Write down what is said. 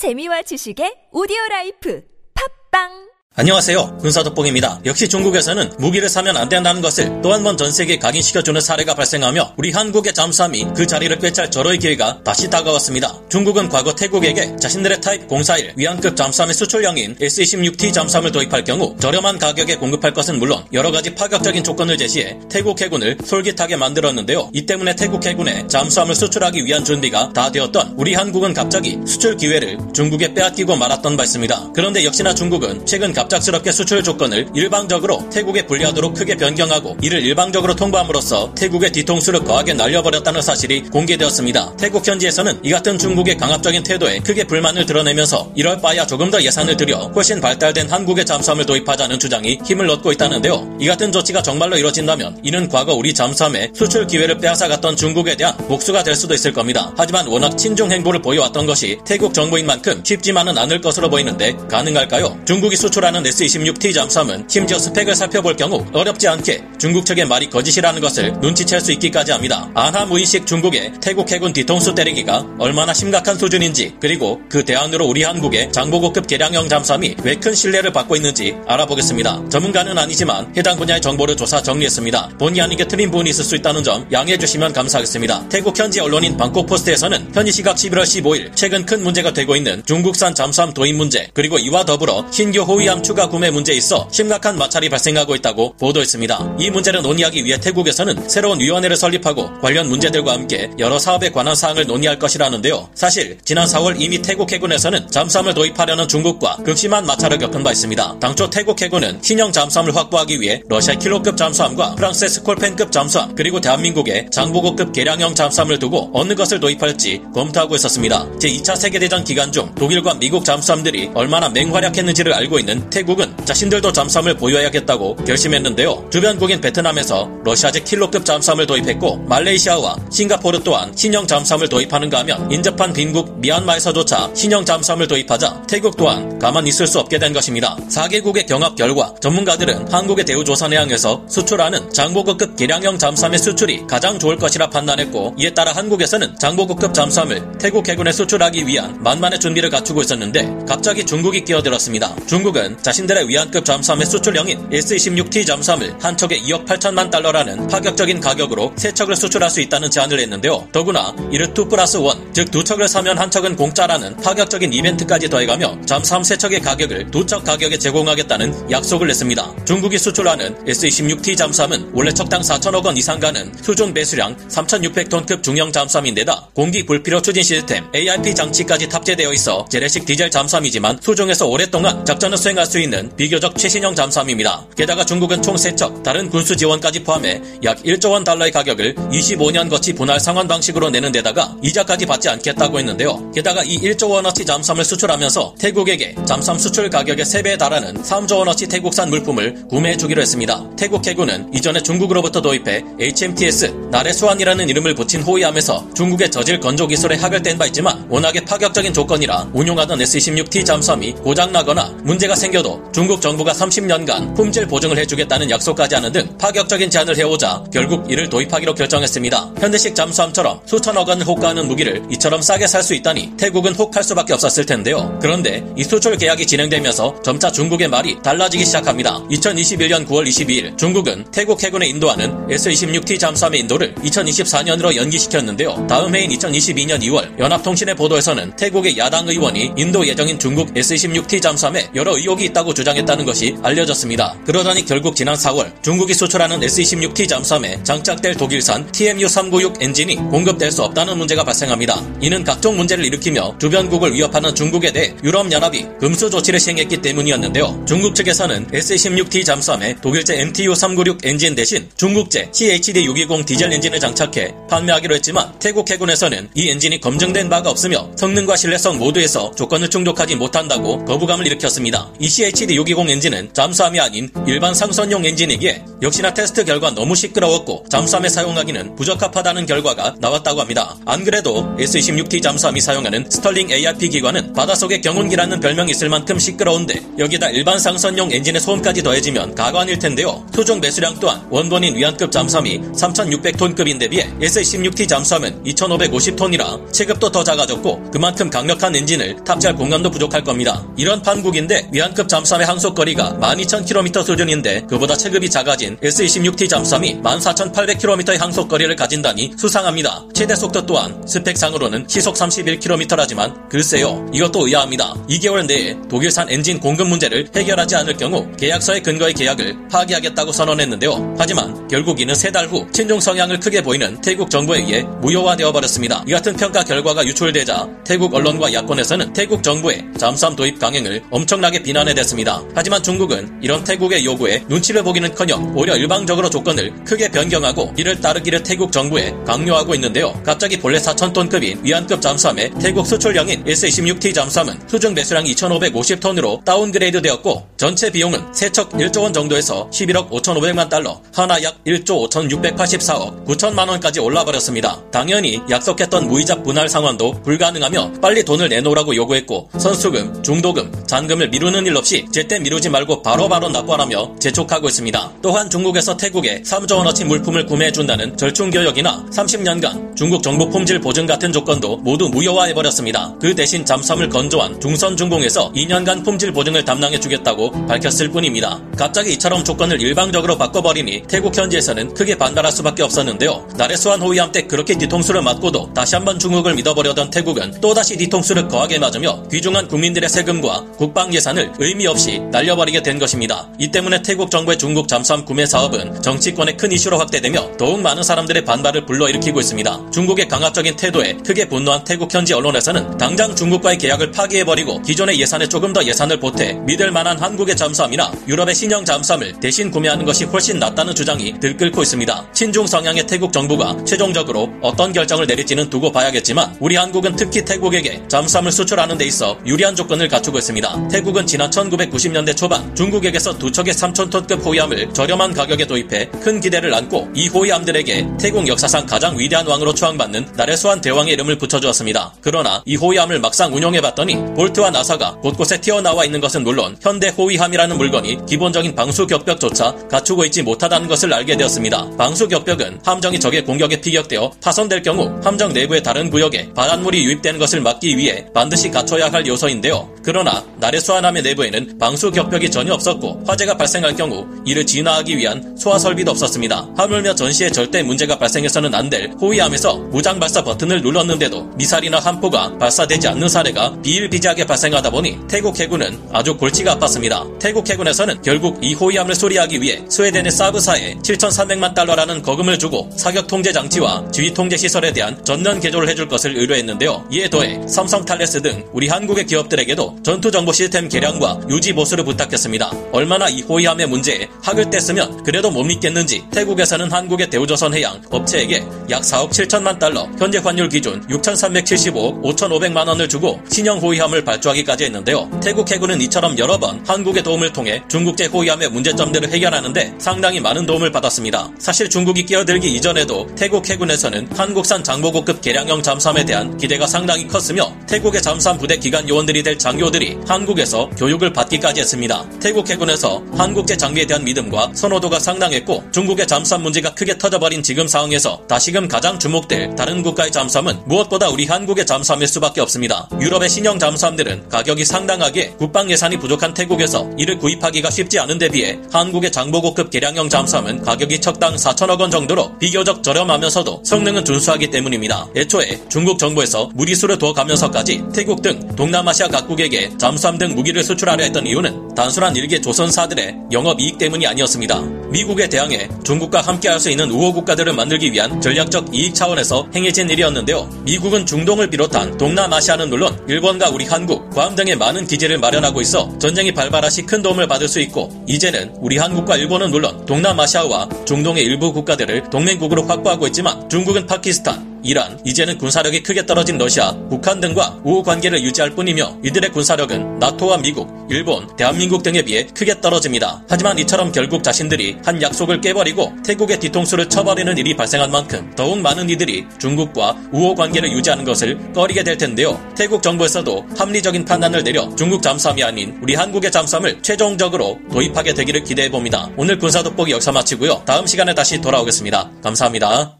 재미와 지식의 오디오 라이프. 팟빵 안녕하세요. 군사독봉입니다. 역시 중국에서는 무기를 사면 안 된다는 것을 또 한 번 전 세계에 각인시켜주는 사례가 발생하며 우리 한국의 잠수함이 그 자리를 꿰찰 절호의 기회가 다시 다가왔습니다. 중국은 과거 태국에게 자신들의 타입 041 위안급 잠수함의 수출형인 S-26T 잠수함을 도입할 경우 저렴한 가격에 공급할 것은 물론 여러 가지 파격적인 조건을 제시해 태국 해군을 솔깃하게 만들었는데요. 이 때문에 태국 해군에 잠수함을 수출하기 위한 준비가 다 되었던 우리 한국은 갑자기 수출 기회를 중국에 빼앗기고 말았던 바 있습니다. 그런데 역시나 중국은 최근 갑작스럽게 수출 조건을 일방적으로 태국에 불리하도록 크게 변경하고 이를 일방적으로 통보함으로써 태국의 뒤통수를 거하게 날려버렸다는 사실이 공개되었습니다. 태국 현지에서는 이 같은 중국의 강압적인 태도에 크게 불만을 드러내면서 이럴 바야 조금 더 예산을 들여 훨씬 발달된 한국의 잠수함을 도입하자는 주장이 힘을 얻고 있다는데요. 이 같은 조치가 정말로 이뤄진다면 이는 과거 우리 잠수함의 수출 기회를 빼앗아갔던 중국에 대한 복수가 될 수도 있을 겁니다. 하지만 워낙 친중 행보를 보여왔던 것이 태국 정부인 만큼 쉽지만은 않을 것으로 보이는데 가능할까요? 중국이 수출 한 하는 S-26T 잠수함은 심지어 스펙을 살펴볼 경우 어렵지 않게 중국 측의 말이 거짓이라는 것을 눈치챌 수 있기까지 합니다. 안하무인식 중국의 태국 해군 뒤통수 때리기가 얼마나 심각한 수준인지 그리고 그 대안으로 우리 한국의 장보고급 개량형 잠수함이 왜 큰 신뢰를 받고 있는지 알아보겠습니다. 전문가는 아니지만 해당 분야의 정보를 조사 정리했습니다. 본의 아니게 틀린 부분이 있을 수 있다는 점 양해해 주시면 감사하겠습니다. 태국 현지 언론인 방콕포스트에서는 현지 시각 11월 15일 최근 큰 문제가 되고 있는 중국산 잠수함 도입 문제 그리고 이와 더불어 신규 호위함 추가 구매 문제에 있어 심각한 마찰이 발생하고 있다고 보도했습니다. 이 문제를 논의하기 위해 태국에서는 새로운 위원회를 설립하고 관련 문제들과 함께 여러 사업에 관한 사항을 논의할 것이라는데요. 사실 지난 4월 이미 태국 해군에서는 잠수함을 도입하려는 중국과 극심한 마찰을 겪은 바 있습니다. 당초 태국 해군은 신형 잠수함을 확보하기 위해 러시아 킬로급 잠수함과 프랑스의 스콜펜급 잠수함 그리고 대한민국의 장보고급 개량형 잠수함을 두고 어느 것을 도입할지 검토하고 있었습니다. 제2차 세계대전 기간 중 독일과 미국 잠수함들이 얼마나 맹활약했는지를 알고 있는 태국은 자신들도 잠수함을 보유해야겠다고 결심했는데요. 주변국인 베트남에서 러시아제 킬로급 잠수함을 도입했고 말레이시아와 싱가포르 또한 신형 잠수함을 도입하는가 하면 인접한 빈국 미얀마에서조차 신형 잠수함을 도입하자 태국 또한 가만 있을 수 없게 된 것입니다. 4개국의 경합 결과 전문가들은 한국의 대우조선해양에서 수출하는 장보고급 개량형 잠수함의 수출이 가장 좋을 것이라 판단했고 이에 따라 한국에서는 장보고급 잠수함을 태국 해군에 수출하기 위한 만만의 준비를 갖추고 있었는데 갑자기 중국이 끼어들었습니다. 중국은 자신들의 위안급 잠수함의 수출량인 S-26T 잠수함을 한 척에 2억 8천만 달러라는 파격적인 가격으로 세 척을 수출할 수 있다는 제안을 했는데요. 더구나 이를 2 플러스 1, 즉 두 척을 사면 한 척은 공짜라는 파격적인 이벤트까지 더해가며 잠수함 세 척의 가격을 두 척 가격에 제공하겠다는 약속을 냈습니다. 중국이 수출하는 S-26T 잠수함은 원래 척당 4천억 원 이상 가는 수중 배수량 3,600톤급 중형 잠수함인데다 공기 불필요 추진 시스템 AIP 장치까지 탑재되어 있어 재래식 디젤 잠수함이지만 수중에서 오랫동안 작전을 수행할 수 있는 비교적 최신형 잠수함입니다. 게다가 중국은 총 3척, 다른 군수 지원까지 포함해 약 1조 원 달러의 가격을 25년 거치 분할 상환 방식으로 내는 데다가 이자까지 받지 않겠다고 했는데요. 게다가 이 1조 원어치 잠수함을 수출하면서 태국에게 잠수함 수출 가격의 3배에 달하는 3조 원어치 태국산 물품을 구매해 주기로 했습니다. 태국 해군은 이전에 중국으로부터 도입해 HMTS 나래 수완이라는 이름을 붙인 호위함에서 중국의 저질 건조 기술에 하별된 바 있지만 워낙에 파격적인 조건이라 운용하던 S-26T 잠수함이 고장나거나 문제가 생겨 도 중국 정부가 30년간 품질 보증을 해주겠다는 약속까지 하는 등 파격적인 제안을 해오자 결국 이를 도입하기로 결정했습니다. 현대식 잠수함처럼 수천억 원을 호가하는 무기를 이처럼 싸게 살 수 있다니 태국은 혹할 수밖에 없었을 텐데요. 그런데 이 수출 계약이 진행되면서 점차 중국의 말이 달라지기 시작합니다. 2021년 9월 22일 중국은 태국 해군에 인도하는 S-26T 잠수함의 인도를 2024년으로 연기시켰는데요. 다음 해인 2022년 2월 연합통신의 보도에서는 태국의 야당 의원이 인도 예정인 중국 S-26T 잠수함에 여러 의혹이 있다고 주장했다는 것이 알려졌습니다. 그러더니 결국 지난 4월 중국이 수출하는 S-26T 잠수함에 장착될 독일산 MTU-396 엔진이 공급될 수 없다는 문제가 발생합니다. 이는 각종 문제를 일으키며 주변국을 위협하는 중국에 대해 유럽연합이 금수 조치를 시행했기 때문이었는데요. 중국 측에서는 S-26T 잠수함에 독일제 MTU-396 엔진 대신 중국제 CHD-620 디젤 엔진을 장착해 판매하기로 했지만 태국 해군에서는 이 엔진이 검증된 바가 없으며 성능과 신뢰성 모두에서 조건을 충족하지 못한다고 거부감을 일으켰습니다. 이 CHD 620 엔진은 잠수함이 아닌 일반 상선용 엔진이기에 역시나 테스트 결과 너무 시끄러웠고 잠수함에 사용하기는 부적합하다는 결과가 나왔다고 합니다. 안 그래도 S-26T 잠수함이 사용하는 스털링 AIP 기관은 바닷속의 경운기라는 별명이 있을 만큼 시끄러운데 여기다 일반 상선용 엔진의 소음까지 더해지면 가관일 텐데요. 수중 배수량 또한 원본인 위안급 잠수함이 3,600톤급인데 비해 S-26T 잠수함은 2,550톤이라 체급도 더 작아졌고 그만큼 강력한 엔진을 탑재할 공간도 부족할 겁니다. 이런 판국인데 위안급 잠수함의 항속거리가 12,000km 수준인데 그보다 체급이 작아진 S-26T 잠수함이 14,800km의 항속거리를 가진다니 수상합니다. 최대 속도 또한 스펙상으로는 시속 31km라지만 글쎄요 이것도 의아합니다. 2개월 내에 독일산 엔진 공급 문제를 해결하지 않을 경우 계약서에 근거해 계약을 파기하겠다고 선언했는데요. 하지만 결국 이는 세 달 후 친중 성향을 크게 보이는 태국 정부에 의해 무효화되어 버렸습니다. 이 같은 평가 결과가 유출되자 태국 언론과 야권에서는 태국 정부의 잠수함 도입 강행을 엄청나게 비난해 댔습니다. 하지만 중국은 이런 태국의 요구에 눈치를 보기는커녕 오히려 일방적으로 조건을 크게 변경하고 이를 따르기를 태국 정부에 강요하고 있는데요. 갑자기 본래 4,000톤급인 위안급 잠수함의 태국 수출형인 S-26T 잠수함은 수중 배수량 2,550톤으로 downgrade 되었고 전체 비용은 세 척 1조 원 정도에서 11억 5,500만 달러, 한화 약 1조 5,684억 9천만 원까지 올라버렸습니다. 당연히 약속했던 무이자 분할 상환도 불가능하며 빨리 돈을 내놓으라고 요구했고 선수금, 중도금, 잔금을 미루는 일 없이 제때 미루지 말고 바로바로 납부하라며 재촉하고 있습니다. 또한 중국에서 태국에 3조 원어치 물품을 구매해준다는 절충교역이나 30년간 중국 정부 품질 보증 같은 조건도 모두 무효화해버렸습니다. 그 대신 잠수함을 건조한 중선중공에서 2년간 품질 보증을 담당해주겠다고 밝혔을 뿐입니다. 갑자기 이처럼 조건을 일방적으로 바꿔버리니 태국 현지에서는 크게 반발할 수밖에 없었는데요. 나레수한 호위함 때 그렇게 뒤통수를 맞고도 다시 한번 중국을 믿어버려던 태국은 또다시 뒤통수를 거하게 맞으며 귀중한 국민들의 세금과 국방 예산을 의미 없이 날려버리게 된 것입니다. 이 때문에 태국 정부의 중국 잠수함 구매 사업은 정치권의 큰 이슈로 확대되며 더욱 많은 사람들의 반발을 불러일으키고 있습니다. 중국의 강압적인 태도에 크게 분노한 태국 현지 언론에서는 당장 중국과의 계약을 파기해버리고 기존의 예산에 조금 더 예산을 보태 믿을 만한 한국의 잠수함이나 유럽의 신형 잠수함을 대신 구매하는 것이 훨씬 낫다는 주장이 들끓고 있습니다. 친중 성향의 태국 정부가 최종적으로 어떤 결정을 내릴지는 두고 봐야겠지만 우리 한국은 특히 태국에게 잠수함을 수출하는 데 있어 유리한 조건을 갖추고 있습니다. 태국은 지난 1990년대 초반 중국에게서 두 척의 3,000톤급 호위함을 저렴한 가격에 도입해 큰 기대를 안고 이 호위함들에게 태국 역사상 가장 위대한 왕으로 추앙받는 나레수한 대왕의 이름을 붙여주었습니다. 그러나 이 호위함을 막상 운용해봤더니 볼트와 나사가 곳곳에 튀어나와 있는 것은 물론 현대 호위함이라는 물건이 기본적인 방수 격벽조차 갖추고 있지 못하다는 것을 알게 되었습니다. 방수 격벽은 함정이 적의 공격에 피격되어 파손될 경우 함정 내부의 다른 구역에 바닷물이 유입되는 것을 막기 위해 반드시 갖춰야 할 요소인데요. 그러나 나레수한함의 내부에 는 방수 격벽이 전혀 없었고 화재가 발생할 경우 이를 진화하기 위한 소화 설비도 없었습니다. 하물며 전시에 절대 문제가 발생해서는 안 될 호위함에서 무장 발사 버튼을 눌렀는데도 미사일이나 함포가 발사되지 않는 사례가 비일비재하게 발생하다 보니 태국 해군은 아주 골치가 아팠습니다. 태국 해군에서는 결국 이 호위함을 수리하기 위해 스웨덴의 사브사에 7,300만 달러라는 거금을 주고 사격 통제 장치와 지휘 통제 시설에 대한 전면 개조를 해줄 것을 의뢰했는데요. 이에 더해 삼성 탈레스 등 우리 한국의 기업들에게도 전투 정보 시스템 개량과 유지 보수를 부탁했습니다. 얼마나 이 호위함의 문제에 학을 뗐으면 그래도 못 믿겠는지 태국에서는 한국의 대우조선 해양 업체에게 약 4억 7천만 달러, 현재 환율 기준 6,375억 5,500만 원을 주고 신형 호위함을 발주하기까지 했는데요. 태국 해군은 이처럼 여러 번 한국의 도움을 통해 중국제 호위함의 문제점들을 해결하는데 상당히 많은 도움을 받았습니다. 사실 중국이 끼어들기 이전에도 태국 해군에서는 한국산 장보고급 개량형 잠수함에 대한 기대가 상당히 컸으며 태국의 잠수함 부대 기관 요원들이 될 장교들이 한국에서 교육을 받기까지 했습니다. 태국 해군에서 한국제 장비에 대한 믿음과 선호도가 상당했고 중국의 잠수함 문제가 크게 터져버린 지금 상황에서 다시금 가장 주목될 다른 국가의 잠수함은 무엇보다 우리 한국의 잠수함일 수밖에 없습니다. 유럽의 신형 잠수함들은 가격이 상당하게 국방 예산이 부족한 태국에서 이를 구입하기가 쉽지 않은 데 비해 한국의 장보고급 개량형 잠수함은 가격이 척당 4천억 원 정도로 비교적 저렴하면서도 성능은 준수하기 때문입니다. 애초에 중국 정부에서 무리수를 두어가면서까지 태국 등 동남아시아 각국에게 잠수함 등 무기를 수출 하려 했던 이유는 단순한 일개 조선사들의 영업 이익 때문이 아니었습니다. 미국에 대항해 중국과 함께할 수 있는 우호 국가들을 만들기 위한 전략적 이익 차원에서 행해진 일이었는데요. 미국은 중동을 비롯한 동남아시아는 물론 일본과 우리 한국, 괌 등의 많은 기지를 마련하고 있어 전쟁이 발발하 시 큰 도움을 받을 수 있고 이제는 우리 한국과 일본은 물론 동남아시아와 중동의 일부 국가들을 동맹국으로 확보하고 있지만 중국은 파키스탄, 이란, 이제는 군사력이 크게 떨어진 러시아, 북한 등과 우호 관계를 유지할 뿐이며 이들의 군사력은 나토와 미국, 일본, 대한민국 등에 비해 크게 떨어집니다. 하지만 이처럼 결국 자신들이 한 약속을 깨버리고 태국의 뒤통수를 쳐버리는 일이 발생한 만큼 더욱 많은 이들이 중국과 우호 관계를 유지하는 것을 꺼리게 될 텐데요. 태국 정부에서도 합리적인 판단을 내려 중국 잠수함이 아닌 우리 한국의 잠수함을 최종적으로 도입하게 되기를 기대해 봅니다. 오늘 군사 돋보기 역사 마치고요. 다음 시간에 다시 돌아오겠습니다. 감사합니다.